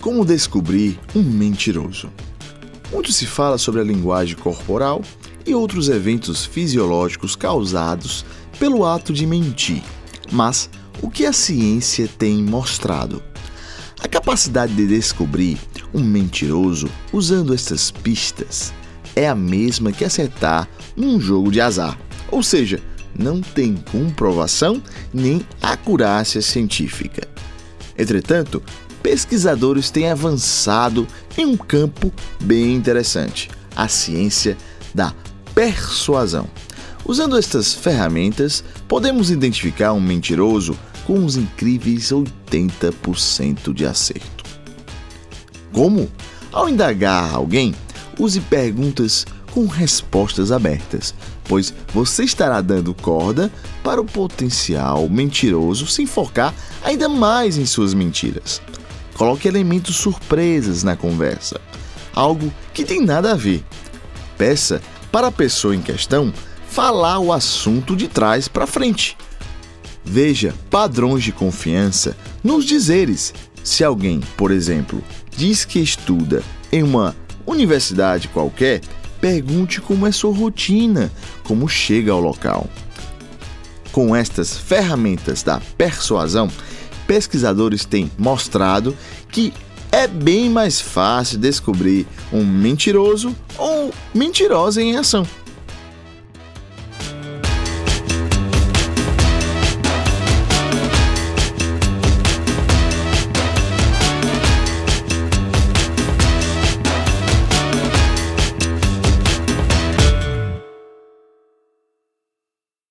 Como descobrir um mentiroso? Muito se fala sobre a linguagem corporal e outros eventos fisiológicos causados pelo ato de mentir. Mas o que a ciência tem mostrado? A capacidade de descobrir um mentiroso usando estas pistas é a mesma que acertar num jogo de azar. Ou seja, não tem comprovação nem acurácia científica. Entretanto, pesquisadores têm avançado em um campo bem interessante, a ciência da persuasão. Usando estas ferramentas, podemos identificar um mentiroso com uns incríveis 80% de acerto. Como? Ao indagar alguém, use perguntas com respostas abertas, pois você estará dando corda para o potencial mentiroso se enfocar ainda mais em suas mentiras. Coloque elementos surpresas na conversa, algo que tem nada a ver. Peça para a pessoa em questão falar o assunto de trás para frente. Veja padrões de confiança nos dizeres. Se alguém, por exemplo, diz que estuda em uma universidade qualquer, pergunte como é sua rotina, como chega ao local. Com estas ferramentas da persuasão, pesquisadores têm mostrado que é bem mais fácil descobrir um mentiroso ou mentirosa em ação.